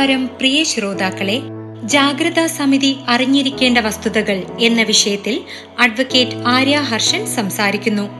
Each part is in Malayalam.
നമസ്കാരം പ്രിയ ശ്രോതാക്കളെ. ജാഗ്രതാ സമിതി അറിഞ്ഞിരിക്കേണ്ട വസ്തുതകൾ എന്ന വിഷയത്തിൽ അഡ്വക്കേറ്റ് ആര്യ ഹർഷൻ സംസാരിക്കുന്നു.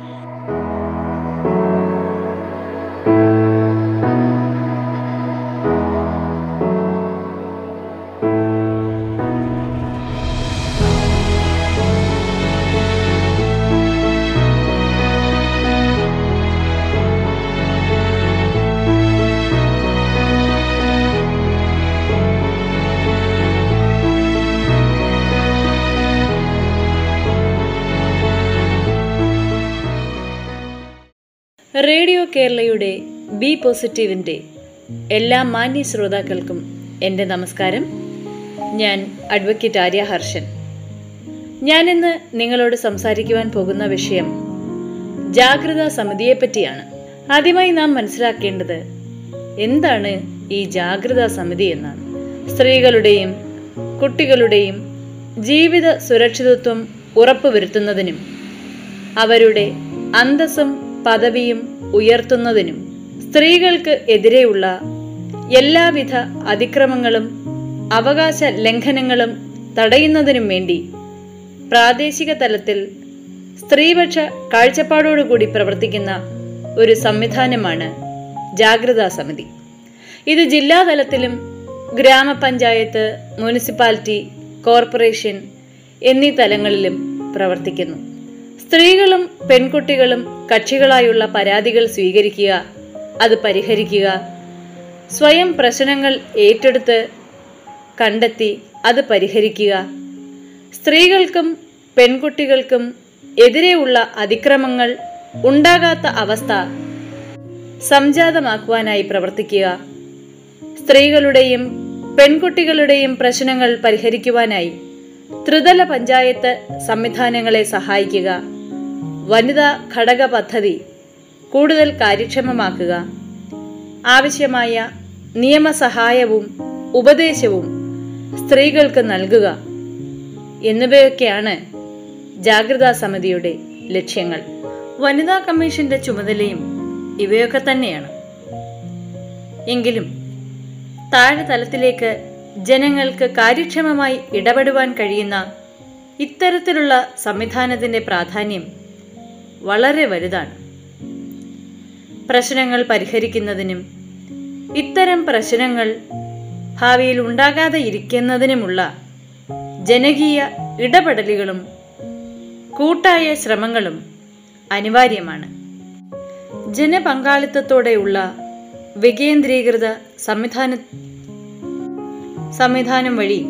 റേഡിയോ കേരളയുടെ ബി പോസിറ്റീവിന്റെ എല്ലാ മാന്യ ശ്രോതാക്കൾക്കും എന്റെ നമസ്കാരം. ഞാൻ അഡ്വക്കേറ്റ് ആര്യ ഹർഷൻ. ഞാനിന്ന് നിങ്ങളോട് സംസാരിക്കുവാൻ പോകുന്ന വിഷയം ജാഗ്രതാ സമിതിയെപ്പറ്റിയാണ്. ആദ്യമായി നാം മനസ്സിലാക്കേണ്ടത് എന്താണ് ഈ ജാഗ്രതാ സമിതി എന്നാണ്. സ്ത്രീകളുടെയും കുട്ടികളുടെയും ജീവിത സുരക്ഷിതത്വം ഉറപ്പുവരുത്തുന്നതിനും അവരുടെ അന്തസ്സും പദവിയും ഉയർത്തുന്നതിനും സ്ത്രീകൾക്ക് എതിരെയുള്ള എല്ലാവിധ അതിക്രമങ്ങളും അവകാശ ലംഘനങ്ങളും തടയുന്നതിനും വേണ്ടി പ്രാദേശിക തലത്തിൽ സ്ത്രീപക്ഷ കാഴ്ചപ്പാടോടുകൂടി പ്രവർത്തിക്കുന്ന ഒരു സംവിധാനമാണ് ജാഗ്രതാ സമിതി. ഇത് ജില്ലാതലത്തിലും ഗ്രാമപഞ്ചായത്ത് മുനിസിപ്പാലിറ്റി കോർപ്പറേഷൻ എന്നീ തലങ്ങളിലും പ്രവർത്തിക്കുന്നു. സ്ത്രീകളും പെൺകുട്ടികളും കക്ഷികളായുള്ള പരാതികൾ സ്വീകരിക്കുക അത് പരിഹരിക്കുക സ്വയം പ്രശ്നങ്ങൾ ഏറ്റെടുത്ത് കണ്ടെത്തി അത് പരിഹരിക്കുക. സ്ത്രീകൾക്കും പെൺകുട്ടികൾക്കും എതിരെയുള്ള അതിക്രമങ്ങൾ ഉണ്ടാകാത്ത അവസ്ഥ സംജാതമാക്കുവാനായി പ്രവർത്തിക്കുക. സ്ത്രീകളുടെയും പെൺകുട്ടികളുടെയും പ്രശ്നങ്ങൾ പരിഹരിക്കുവാനായി ത്രിതല പഞ്ചായത്ത് സംവിധാനങ്ങളെ സഹായിക്കുക. വനിതാ ഘടക പദ്ധതി കൂടുതൽ കാര്യക്ഷമമാക്കുക. ആവശ്യമായ നിയമസഹായവും ഉപദേശവും സ്ത്രീകൾക്ക് നൽകുക എന്നിവയൊക്കെയാണ് ജാഗ്രതാ സമിതിയുടെ ലക്ഷ്യങ്ങൾ. വനിതാ കമ്മീഷന്റെ ചുമതലയും ഇവയൊക്കെ തന്നെയാണ്. എങ്കിലും താഴെ തലത്തിലേക്ക് ജനങ്ങൾക്ക് കാര്യക്ഷമമായി ഇടപെടുവാൻ കഴിയുന്ന ഇത്തരത്തിലുള്ള സംവിധാനത്തിന്റെ പ്രാധാന്യം വളരെ വലുതാണ്. പ്രശ്നങ്ങൾ പരിഹരിക്കുന്നതിനും ഇത്തരം പ്രശ്നങ്ങൾ ഭാവിയിൽ ഉണ്ടാകാതെ ഇരിക്കുന്നതിനുമുള്ള ജനകീയ ഇടപെടലുകളും കൂട്ടായ ശ്രമങ്ങളും അനിവാര്യമാണ്. ജനപങ്കാളിത്തത്തോടെയുള്ള വികേന്ദ്രീകൃത സംവിധാന സംവിധാനം വഴി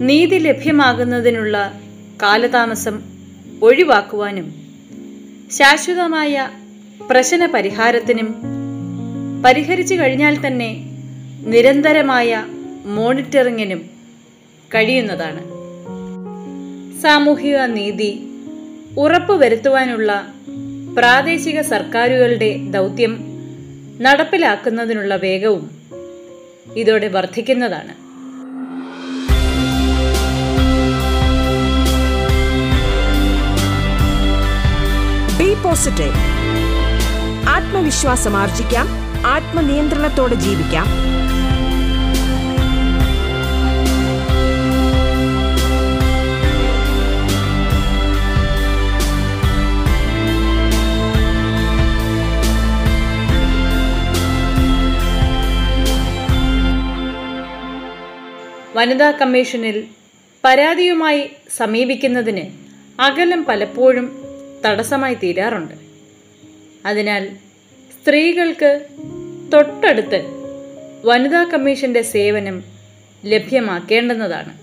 നീതി ലഭ്യമാകുന്നതിനുള്ള കാലതാമസം ഒഴിവാക്കുവാനും ശാശ്വതമായ പ്രശ്ന പരിഹാരത്തിനും പരിഹരിച്ചു കഴിഞ്ഞാൽ തന്നെ നിരന്തരമായ മോണിറ്ററിങ്ങിനും കഴിയുന്നതാണ്. സാമൂഹിക നീതി ഉറപ്പുവരുത്തുവാനുള്ള പ്രാദേശിക സർക്കാരുകളുടെ ദൗത്യം നടപ്പിലാക്കുന്നതിനുള്ള വേഗവും ഇതോടെ വർദ്ധിക്കുന്നതാണ്. പോസിറ്റീവ് ആത്മവിശ്വാസം ആർജിക്കാം. ആത്മനിയന്ത്രണത്തോടെ ജീവിക്കാം. വനിതാ കമ്മീഷനിൽ പരാതിയുമായി സമീപിക്കുന്നതിന് അകലം പലപ്പോഴും തടസ്സമായി തീരാറുണ്ട്. അതിനാൽ സ്ത്രീകൾക്ക് തൊട്ടടുത്ത് വനിതാ കമ്മീഷന്റെ സേവനം ലഭ്യമാക്കേണ്ടുന്നതാണ്.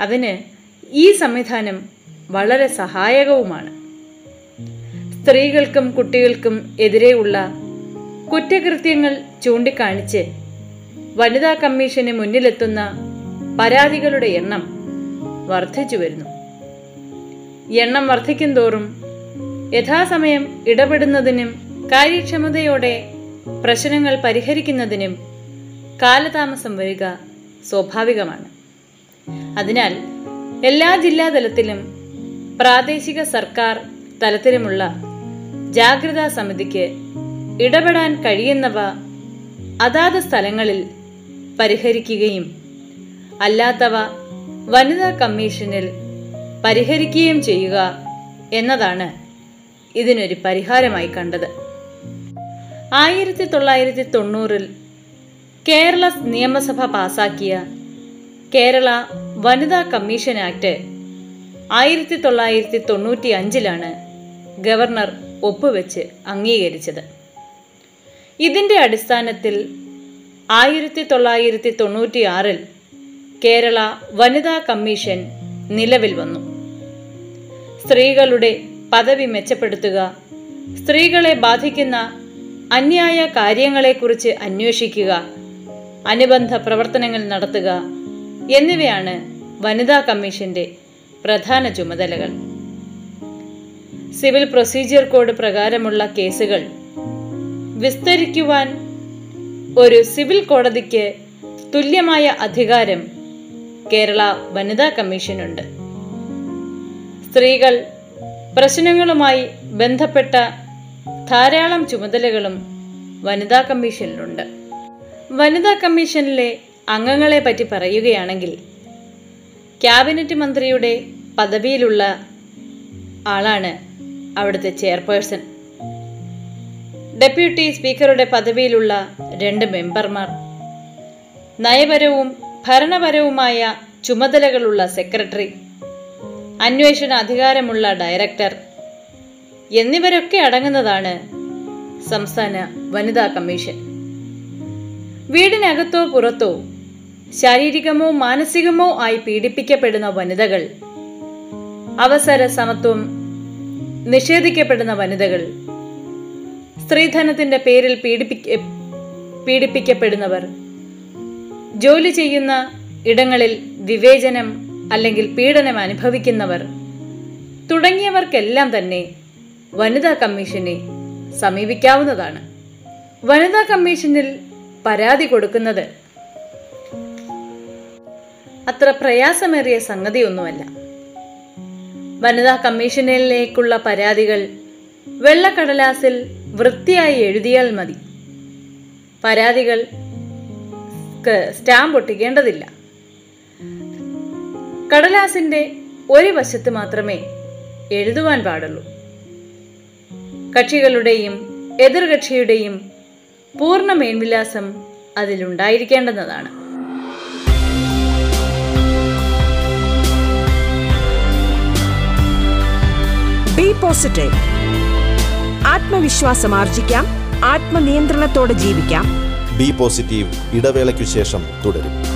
അതിന് ഈ സംവിധാനം വളരെ സഹായകവുമാണ്. സ്ത്രീകൾക്കും കുട്ടികൾക്കും എതിരെയുള്ള കുറ്റകൃത്യങ്ങൾ ചൂണ്ടിക്കാണിച്ച് വനിതാ കമ്മീഷന് മുന്നിലെത്തുന്ന പരാതികളുടെ എണ്ണം വർദ്ധിച്ചു വരുന്നു എണ്ണം വർദ്ധിക്കും തോറും യഥാസമയം ഇടപെടുന്നതിനും കാര്യക്ഷമതയോടെ പ്രശ്നങ്ങൾ പരിഹരിക്കുന്നതിനും കാലതാമസം വരിക സ്വാഭാവികമാണ്. അതിനാൽ എല്ലാ ജില്ലാതലത്തിലും പ്രാദേശിക സർക്കാർ തലത്തിലുമുള്ള ജാഗ്രതാ സമിതിക്ക് ഇടപെടാൻ കഴിയുന്നവ അതാത് സ്ഥലങ്ങളിൽ പരിഹരിക്കുകയും അല്ലാത്തവ വനിതാ കമ്മീഷനിൽ പരിഹരിക്കുകയും ചെയ്യുക എന്നതാണ് ഇതിനൊരു പരിഹാരമായി കണ്ടത്. ആയിരത്തി തൊള്ളായിരത്തി തൊണ്ണൂറിൽ കേരള നിയമസഭ പാസാക്കിയ കേരള വനിതാ കമ്മീഷൻ ആക്ട് ആയിരത്തി തൊള്ളായിരത്തി തൊണ്ണൂറ്റി അഞ്ചിലാണ് ഗവർണർ ഒപ്പുവെച്ച് അംഗീകരിച്ചത്. ഇതിന്റെ അടിസ്ഥാനത്തിൽ ആയിരത്തി തൊള്ളായിരത്തി തൊണ്ണൂറ്റി ആറിൽ കേരള വനിതാ കമ്മീഷൻ നിലവിൽ വന്നു. സ്ത്രീകളുടെ പദവി മെച്ചപ്പെടുത്തുക. സ്ത്രീകളെ ബാധിക്കുന്ന അന്യായ കാര്യങ്ങളെക്കുറിച്ച് അന്വേഷിക്കുക. അനുബന്ധ പ്രവർത്തനങ്ങൾ നടത്തുക. എന്നിവയാണ് വനിതാ കമ്മീഷന്റെ പ്രധാന ചുമതലകൾ. സിവിൽ പ്രൊസീജിയർ കോഡ് പ്രകാരമുള്ള കേസുകൾ. വിസ്തരിക്കുവാൻ ഒരു സിവിൽ കോടതിക്ക് തുല്യമായ അധികാരം കേരള വനിതാ കമ്മീഷനുണ്ട്. സ്ത്രീകൾ പ്രശ്നങ്ങളുമായി ബന്ധപ്പെട്ട ധാരാളം ചുമതലകളും വനിതാ കമ്മീഷനിലുണ്ട്. വനിതാ കമ്മീഷനിലെ അംഗങ്ങളെ പറ്റി പറയുകയാണെങ്കിൽ ക്യാബിനറ്റ് മന്ത്രിയുടെ പദവിയിലുള്ള ആളാണ് അവിടുത്തെ ചെയർപേഴ്സൺ. ഡെപ്യൂട്ടി സ്പീക്കറുടെ പദവിയിലുള്ള രണ്ട് മെമ്പർമാർ. നയപരവും ഭരണപരവുമായ ചുമതലകളുള്ള സെക്രട്ടറി. അന്വേഷണ അധികാരമുള്ള ഡയറക്ടർ എന്നിവരൊക്കെ അടങ്ങുന്നതാണ് സംസ്ഥാന വനിതാ കമ്മീഷൻ. വീടിനകത്തോ പുറത്തോ ശാരീരികമോ മാനസികമോ ആയി പീഡിപ്പിക്കപ്പെടുന്ന വനിതകൾ അവസര സമത്വം നിഷേധിക്കപ്പെടുന്ന വനിതകൾ സ്ത്രീധനത്തിന്റെ പേരിൽ പീഡിപ്പിക്ക പീഡിപ്പിക്കപ്പെടുന്നവർ ജോലി ചെയ്യുന്ന ഇടങ്ങളിൽ വിവേചനം അല്ലെങ്കിൽ പീഡനം അനുഭവിക്കുന്നവർ. തുടങ്ങിയവർക്കെല്ലാം തന്നെ വനിതാ കമ്മീഷനെ സമീപിക്കാവുന്നതാണ്. വനിതാ കമ്മീഷനിൽ പരാതി കൊടുക്കുന്നത് അത്ര പ്രയാസമേറിയ സംഗതിയൊന്നുമല്ല. വനിതാ കമ്മീഷനിലേക്കുള്ള പരാതികൾ വെള്ളക്കടലാസിൽ വൃത്തിയായി എഴുതിയാൽ മതി. പരാതികൾ സ്റ്റാമ്പ് ഒട്ടിക്കേണ്ടതില്ല. കടലാസിന്റെ ഒരു വശത്ത് മാത്രമേ എഴുതുവാൻ പാടുള്ളൂ. കക്ഷികളുടെയും എതിർകക്ഷിയുടെയും പൂർണ മേൽവിലാസം അതിലുണ്ടായിരിക്കേണ്ടുന്നതാണ്. ബി പോസിറ്റീവ് ആത്മവിശ്വാസം ആർജിക്കാം. ആത്മനിയന്ത്രണത്തോടെ ജീവിക്കാം. ബി പോസിറ്റീവ് ഇടവേളയ്ക്കു ശേഷം തുടരും.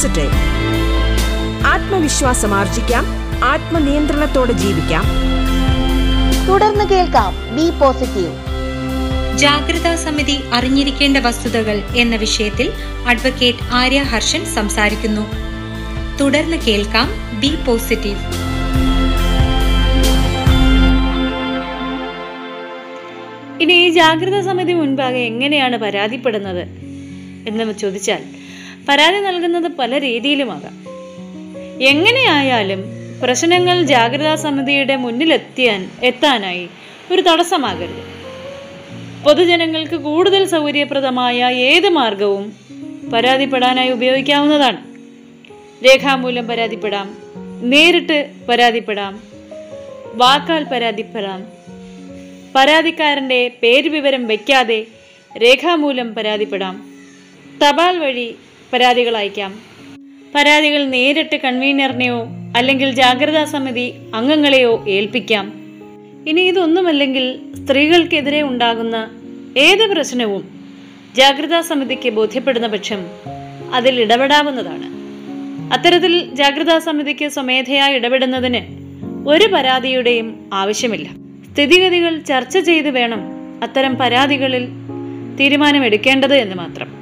പോസിറ്റീവ് ആത്മവിശ്വാസം ആർജിക്കാം ആത്മനിയന്ത്രണത്തോടെ ജീവിക്കാം. തുടർന്ന് കേൾക്കാം ബി പോസിറ്റീവ്. ജാഗ്രതാ സമിതി അറിഞ്ഞിരിക്കേണ്ട വസ്തുതകൾ എന്ന വിഷയത്തിൽ അഡ്വക്കേറ്റ് ആര്യ ഹർഷൻ സംസാരിക്കുന്നു. തുടർന്ന് കേൾക്കാം ബി പോസിറ്റീവ്. ഇനി ഈ ജാഗ്രതാ സമിതി മുൻപാകെ എങ്ങനെയാണ് പരാതിപ്പെടുന്നത്? എന്ന് ചോദിച്ചാൽ പരാതി നൽകുന്നത് പല രീതിയിലുമാകാം. എങ്ങനെയായാലും പ്രശ്നങ്ങൾ ജാഗ്രതാ സമിതിയുടെ മുന്നിലെത്തിയാൻ എത്താനായി ഒരു തടസ്സമാകരുത്. പൊതുജനങ്ങൾക്ക് കൂടുതൽ സൗകര്യപ്രദമായ ഏത് മാർഗവും പരാതിപ്പെടാനായി ഉപയോഗിക്കാവുന്നതാണ്. രേഖാമൂലം പരാതിപ്പെടാം നേരിട്ട് പരാതിപ്പെടാം വാക്കാൽ പരാതിപ്പെടാം പരാതിക്കാരന്റെ പേര് വിവരം വയ്ക്കാതെ രേഖാമൂലം പരാതിപ്പെടാം തപാൽ വഴി പരാതികൾ അയക്കാം പരാതികൾ നേരിട്ട് കൺവീനറിനെയോ അല്ലെങ്കിൽ ജാഗ്രതാ സമിതി അംഗങ്ങളെയോ ഏൽപ്പിക്കാം. ഇനി ഇതൊന്നുമല്ലെങ്കിൽ സ്ത്രീകൾക്കെതിരെ ഉണ്ടാകുന്ന ഏത് പ്രശ്നവും ജാഗ്രതാ സമിതിക്ക് ബോധ്യപ്പെടുന്ന പക്ഷം അതിൽ ഇടപെടാവുന്നതാണ്. അത്തരത്തിൽ ജാഗ്രതാ സമിതിക്ക് സ്വമേധയാ ഇടപെടുന്നതിന് ഒരു പരാതിയുടെയും ആവശ്യമില്ല. സ്ഥിതിഗതികൾ ചർച്ച ചെയ്ത് വേണം അത്തരം പരാതികളിൽ തീരുമാനമെടുക്കേണ്ടത് എന്ന് മാത്രം.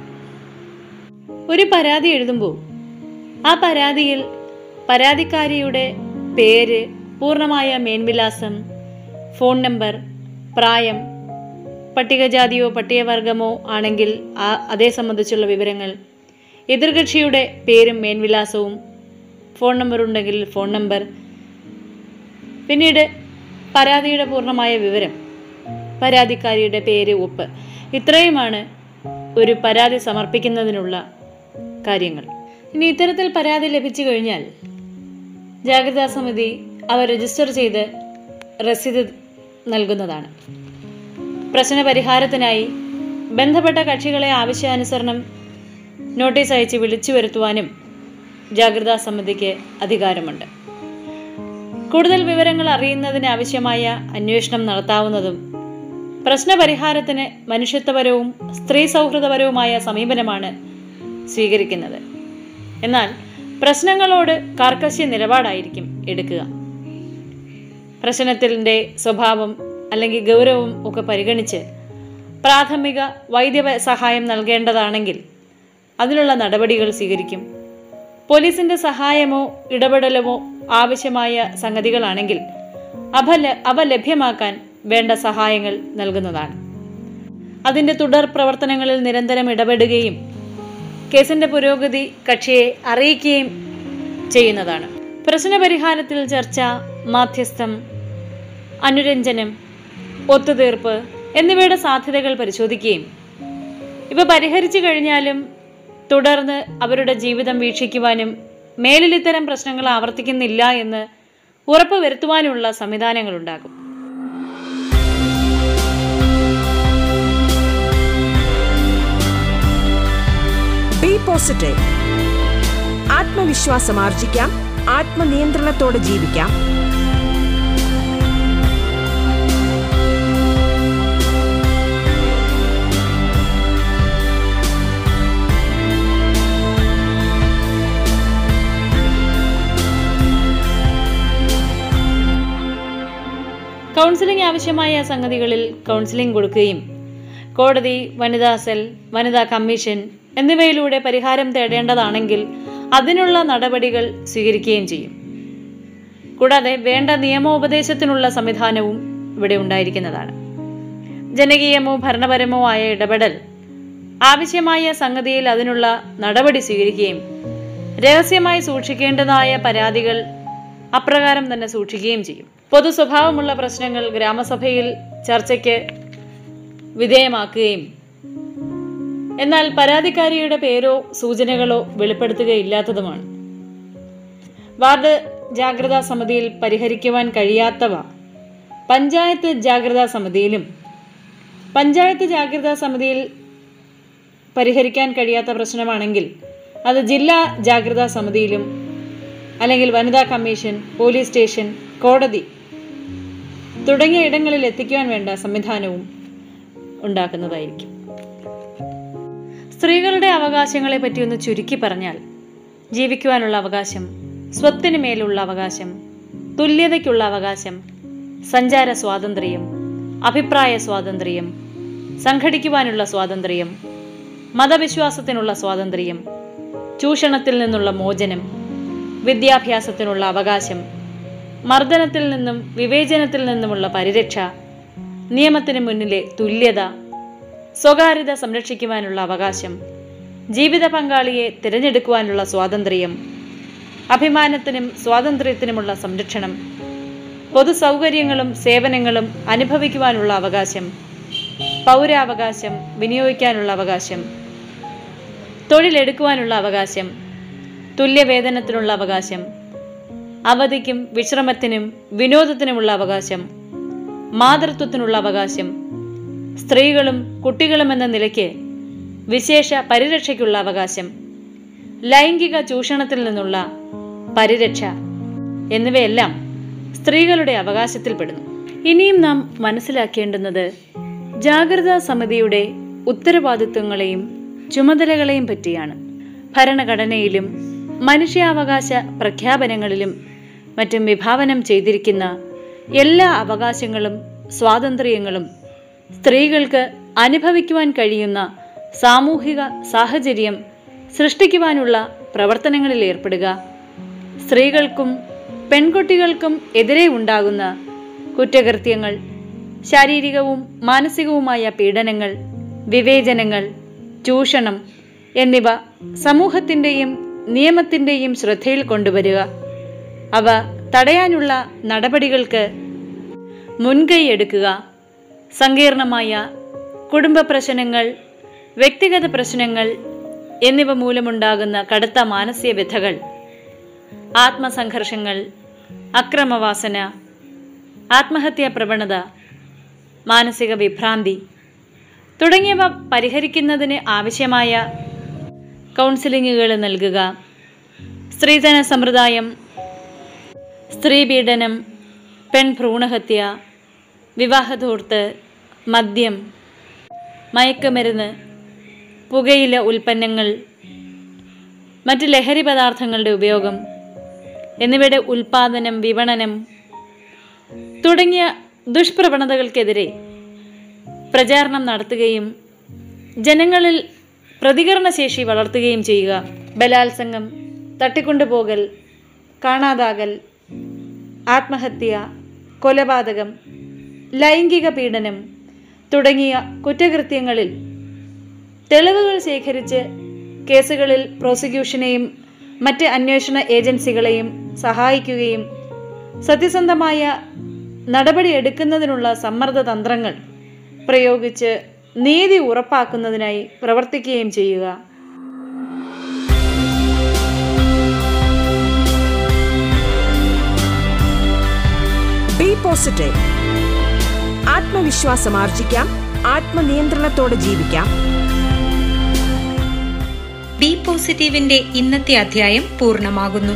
ഒരു പരാതി എഴുതുമ്പോൾ ആ പരാതിയിൽ പരാതിക്കാരിയുടെ പേര് പൂർണമായ മേൻവിലാസം ഫോൺ നമ്പർ പ്രായം പട്ടികജാതിയോ പട്ടികവർഗമോ ആണെങ്കിൽ ആ അതേ സംബന്ധിച്ചുള്ള വിവരങ്ങൾ എതിർകക്ഷിയുടെ പേരും മേൻവിലാസവും ഫോൺ നമ്പർ ഉണ്ടെങ്കിൽ ഫോൺ നമ്പർ പിന്നീട് പരാതിയുടെ പൂർണമായ വിവരം പരാതിക്കാരിയുടെ പേര് ഒപ്പ് ഇത്രയുമാണ് ഒരു പരാതി സമർപ്പിക്കുന്നതിനുള്ള കാര്യങ്ങൾ. ഇനി ഇത്തരത്തിൽ പരാതി ലഭിച്ചു കഴിഞ്ഞാൽ ജാഗ്രതാ സമിതി അവ രജിസ്റ്റർ ചെയ്ത് രസീത് നൽകുന്നതാണ്. പ്രശ്നപരിഹാരത്തിനായി ബന്ധപ്പെട്ട കക്ഷികളെ ആവശ്യാനുസരണം നോട്ടീസ് അയച്ച് വിളിച്ചു വരുത്തുവാനും ജാഗ്രതാ സമിതിക്ക് അധികാരമുണ്ട്. കൂടുതൽ വിവരങ്ങൾ അറിയുന്നതിന് ആവശ്യമായ അന്വേഷണം നടത്താവുന്നതും പ്രശ്നപരിഹാരത്തിന് മനുഷ്യത്വപരവും സ്ത്രീ സൗഹൃദപരവുമായ സമീപനമാണ് സ്വീകരിക്കുന്നത്. എന്നാൽ പ്രശ്നങ്ങളോട് കാർക്കശ്യ നിലപാടായിരിക്കും എടുക്കുക. പ്രശ്നത്തിന്റെ സ്വഭാവം അല്ലെങ്കിൽ ഗൗരവം ഒക്കെ പരിഗണിച്ച് പ്രാഥമിക വൈദ്യ സഹായം നൽകേണ്ടതാണെങ്കിൽ അതിനുള്ള നടപടികൾ സ്വീകരിക്കും. പോലീസിന്റെ സഹായമോ ഇടപെടലമോ ആവശ്യമായ സംഗതികളാണെങ്കിൽ അവ അവ ലഭ്യമാക്കാൻ വേണ്ട സഹായങ്ങൾ നൽകുന്നതാണ്. അതിന്റെ തുടർ പ്രവർത്തനങ്ങളിൽ നിരന്തരം ഇടപെടുകയും കേസിന്റെ പുരോഗതി കക്ഷിയെ അറിയിക്കുകയും ചെയ്യുന്നതാണ്. പ്രശ്നപരിഹാരത്തിൽ ചർച്ച മാധ്യസ്ഥം അനുരഞ്ജനം ഒത്തുതീർപ്പ് എന്നിവയുടെ സാധ്യതകൾ പരിശോധിക്കുകയും. ഇവ പരിഹരിച്ചു കഴിഞ്ഞാലും തുടർന്ന് അവരുടെ ജീവിതം വീക്ഷിക്കുവാനും മേലിൽ ഇത്തരം പ്രശ്നങ്ങൾ ആവർത്തിക്കുന്നില്ല എന്ന് ഉറപ്പുവരുത്തുവാനുള്ള സംവിധാനങ്ങളുണ്ടാകും. പോസിറ്റീവ് ആത്മവിശ്വാസം ആർജിക്കാം. ആത്മനിയന്ത്രണത്തോടെ ജീവിക്കാം. കൗൺസിലിംഗ് ആവശ്യമായ സംഗതികളിൽ കൗൺസിലിംഗ് കൊടുക്കുകയും. കോടതി വനിതാ സെൽ വനിതാ കമ്മീഷൻ എന്നിവയിലൂടെ പരിഹാരം തേടേണ്ടതാണെങ്കിൽ അതിനുള്ള നടപടികൾ സ്വീകരിക്കുകയും ചെയ്യും. കൂടാതെ വേണ്ട നിയമോപദേശത്തിനുള്ള സംവിധാനവും ഇവിടെ ഉണ്ടായിരിക്കുന്നതാണ്. ജനകീയമോ ഭരണപരമോ ആയ ഇടപെടൽ ആവശ്യമായ സംഗതിയിൽ അതിനുള്ള നടപടി സ്വീകരിക്കുകയും രഹസ്യമായി സൂക്ഷിക്കേണ്ടതായ പരാതികൾ അപ്രകാരം തന്നെ സൂക്ഷിക്കുകയും ചെയ്യും. പൊതു സ്വഭാവമുള്ള പ്രശ്നങ്ങൾ ഗ്രാമസഭയിൽ ചർച്ചയ്ക്ക് വിധേയമാക്കുകയും എന്നാൽ പരാതിക്കാരിയുടെ പേരോ സൂചനകളോ വെളിപ്പെടുത്തുകയില്ലാത്തതുമാണ്. വാർഡ് ജാഗ്രതാ സമിതിയിൽ പരിഹരിക്കുവാൻ കഴിയാത്തവ. പഞ്ചായത്ത് ജാഗ്രതാ സമിതിയിലും പഞ്ചായത്ത് ജാഗ്രതാ സമിതിയിൽ പരിഹരിക്കാൻ കഴിയാത്ത പ്രശ്നമാണെങ്കിൽ അത് ജില്ലാ ജാഗ്രതാ സമിതിയിലും അല്ലെങ്കിൽ വനിതാ കമ്മീഷൻ പോലീസ് സ്റ്റേഷൻ കോടതി തുടങ്ങിയ ഇടങ്ങളിൽ എത്തിക്കുവാൻ വേണ്ട സംവിധാനവും ഉണ്ടാക്കുന്നതായിരിക്കും. സ്ത്രീകളുടെ അവകാശങ്ങളെ പറ്റി ഒന്ന് ചുരുക്കി പറഞ്ഞാൽ ജീവിക്കുവാനുള്ള അവകാശം സ്വത്തിന് മേലുള്ള അവകാശം തുല്യതയ്ക്കുള്ള അവകാശം സഞ്ചാര സ്വാതന്ത്ര്യം അഭിപ്രായ സ്വാതന്ത്ര്യം സംഘടിക്കുവാനുള്ള സ്വാതന്ത്ര്യം മതവിശ്വാസത്തിനുള്ള സ്വാതന്ത്ര്യം ചൂഷണത്തിൽ നിന്നുള്ള മോചനം വിദ്യാഭ്യാസത്തിനുള്ള അവകാശം മർദ്ദനത്തിൽ നിന്നും വിവേചനത്തിൽ നിന്നുമുള്ള പരിരക്ഷ നിയമത്തിന് മുന്നിലെ തുല്യത സ്വകാര്യത സംരക്ഷിക്കുവാനുള്ള അവകാശം ജീവിത പങ്കാളിയെ തിരഞ്ഞെടുക്കുവാനുള്ള സ്വാതന്ത്ര്യം അഭിമാനത്തിനും സ്വാതന്ത്ര്യത്തിനുമുള്ള സംരക്ഷണം പൊതു സൗകര്യങ്ങളും സേവനങ്ങളും അനുഭവിക്കുവാനുള്ള അവകാശം പൗരാവകാശം വിനിയോഗിക്കാനുള്ള അവകാശം തൊഴിലെടുക്കുവാനുള്ള അവകാശം തുല്യവേതനത്തിനുള്ള അവകാശം അവധിക്കും വിശ്രമത്തിനും വിനോദത്തിനുമുള്ള അവകാശം മാതൃത്വത്തിനുള്ള അവകാശം സ്ത്രീകളും കുട്ടികളും എന്ന നിലയ്ക്ക് വിശേഷ പരിരക്ഷയ്ക്കുള്ള അവകാശം. ലൈംഗിക ചൂഷണത്തിൽ നിന്നുള്ള പരിരക്ഷ എന്നിവയെല്ലാം സ്ത്രീകളുടെ അവകാശത്തിൽപ്പെടുന്നു. ഇനിയും നാം മനസ്സിലാക്കേണ്ടുന്നത് ജാഗ്രതാ സമിതിയുടെ ഉത്തരവാദിത്വങ്ങളെയും ചുമതലകളെയും പറ്റിയാണ്. ഭരണഘടനയിലും മനുഷ്യാവകാശ പ്രഖ്യാപനങ്ങളിലും മറ്റും വിഭാവനം ചെയ്തിരിക്കുന്ന എല്ലാ അവകാശങ്ങളും സ്വാതന്ത്ര്യങ്ങളും സ്ത്രീകൾക്ക് അനുഭവിക്കുവാൻ കഴിയുന്ന സാമൂഹിക സാഹചര്യം സൃഷ്ടിക്കുവാനുള്ള പ്രവർത്തനങ്ങളിൽ ഏർപ്പെടുക. സ്ത്രീകൾക്കും പെൺകുട്ടികൾക്കും എതിരെ ഉണ്ടാകുന്ന കുറ്റകൃത്യങ്ങൾ ശാരീരികവും മാനസികവുമായ പീഡനങ്ങൾ വിവേചനങ്ങൾ ചൂഷണം എന്നിവ സമൂഹത്തിന്റെയും നിയമത്തിന്റെയും ശ്രദ്ധയിൽ കൊണ്ടുവരിക. അവ തടയാനുള്ള നടപടികൾക്ക് മുൻകൈ എടുക്കുക സങ്കീർണമായ കുടുംബ പ്രശ്നങ്ങൾ വ്യക്തിഗത പ്രശ്നങ്ങൾ എന്നിവ മൂലമുണ്ടാകുന്ന കടുത്ത മാനസിക വ്യഥകൾ ആത്മസംഘർഷങ്ങൾ അക്രമവാസന ആത്മഹത്യാ പ്രവണത മാനസിക വിഭ്രാന്തി തുടങ്ങിയവ പരിഹരിക്കുന്നതിന് ആവശ്യമായ കൗൺസിലിങ്ങുകൾ നൽകുക. സ്ത്രീധന സമ്പ്രദായം സ്ത്രീപീഡനം പെൺഭ്രൂണഹത്യ വിവാഹധൂർത്ത് മദ്യം മയക്കുമരുന്ന് പുകയില ഉൽപ്പന്നങ്ങൾ മറ്റ് ലഹരി പദാർത്ഥങ്ങളുടെ ഉപയോഗം എന്നിവയുടെ ഉൽപാദനം വിപണനം തുടങ്ങിയ ദുഷ്പ്രവണതകൾക്കെതിരെ പ്രചാരണം നടത്തുകയും ജനങ്ങളിൽ പ്രതികരണശേഷി വളർത്തുകയും ചെയ്യുക. ബലാത്സംഗം തട്ടിക്കൊണ്ടുപോകൽ കാണാതാകൽ ആത്മഹത്യ കൊലപാതകം ലൈംഗിക പീഡനം തുടങ്ങിയ കുറ്റകൃത്യങ്ങളിൽ തെളിവുകൾ ശേഖരിച്ച് കേസുകളിൽ പ്രോസിക്യൂഷനെയും മറ്റ് അന്വേഷണ ഏജൻസികളെയും സഹായിക്കുകയും സത്യസന്ധമായ നടപടിയെടുക്കുന്നതിനുള്ള സമ്മർദ്ദ തന്ത്രങ്ങൾ പ്രയോഗിച്ച് നീതി ഉറപ്പാക്കുന്നതിനായി പ്രവർത്തിക്കുകയും ചെയ്യുക. പോസിറ്റീവ് ആത്മവിശ്വാസം ആർജിക്കാം. ആത്മനിയന്ത്രണത്തോടെ ജീവിക്കാം. ബി പോസിറ്റീവിന്റെ ഇന്നത്തെ അധ്യായം പൂർണമാകുന്നു.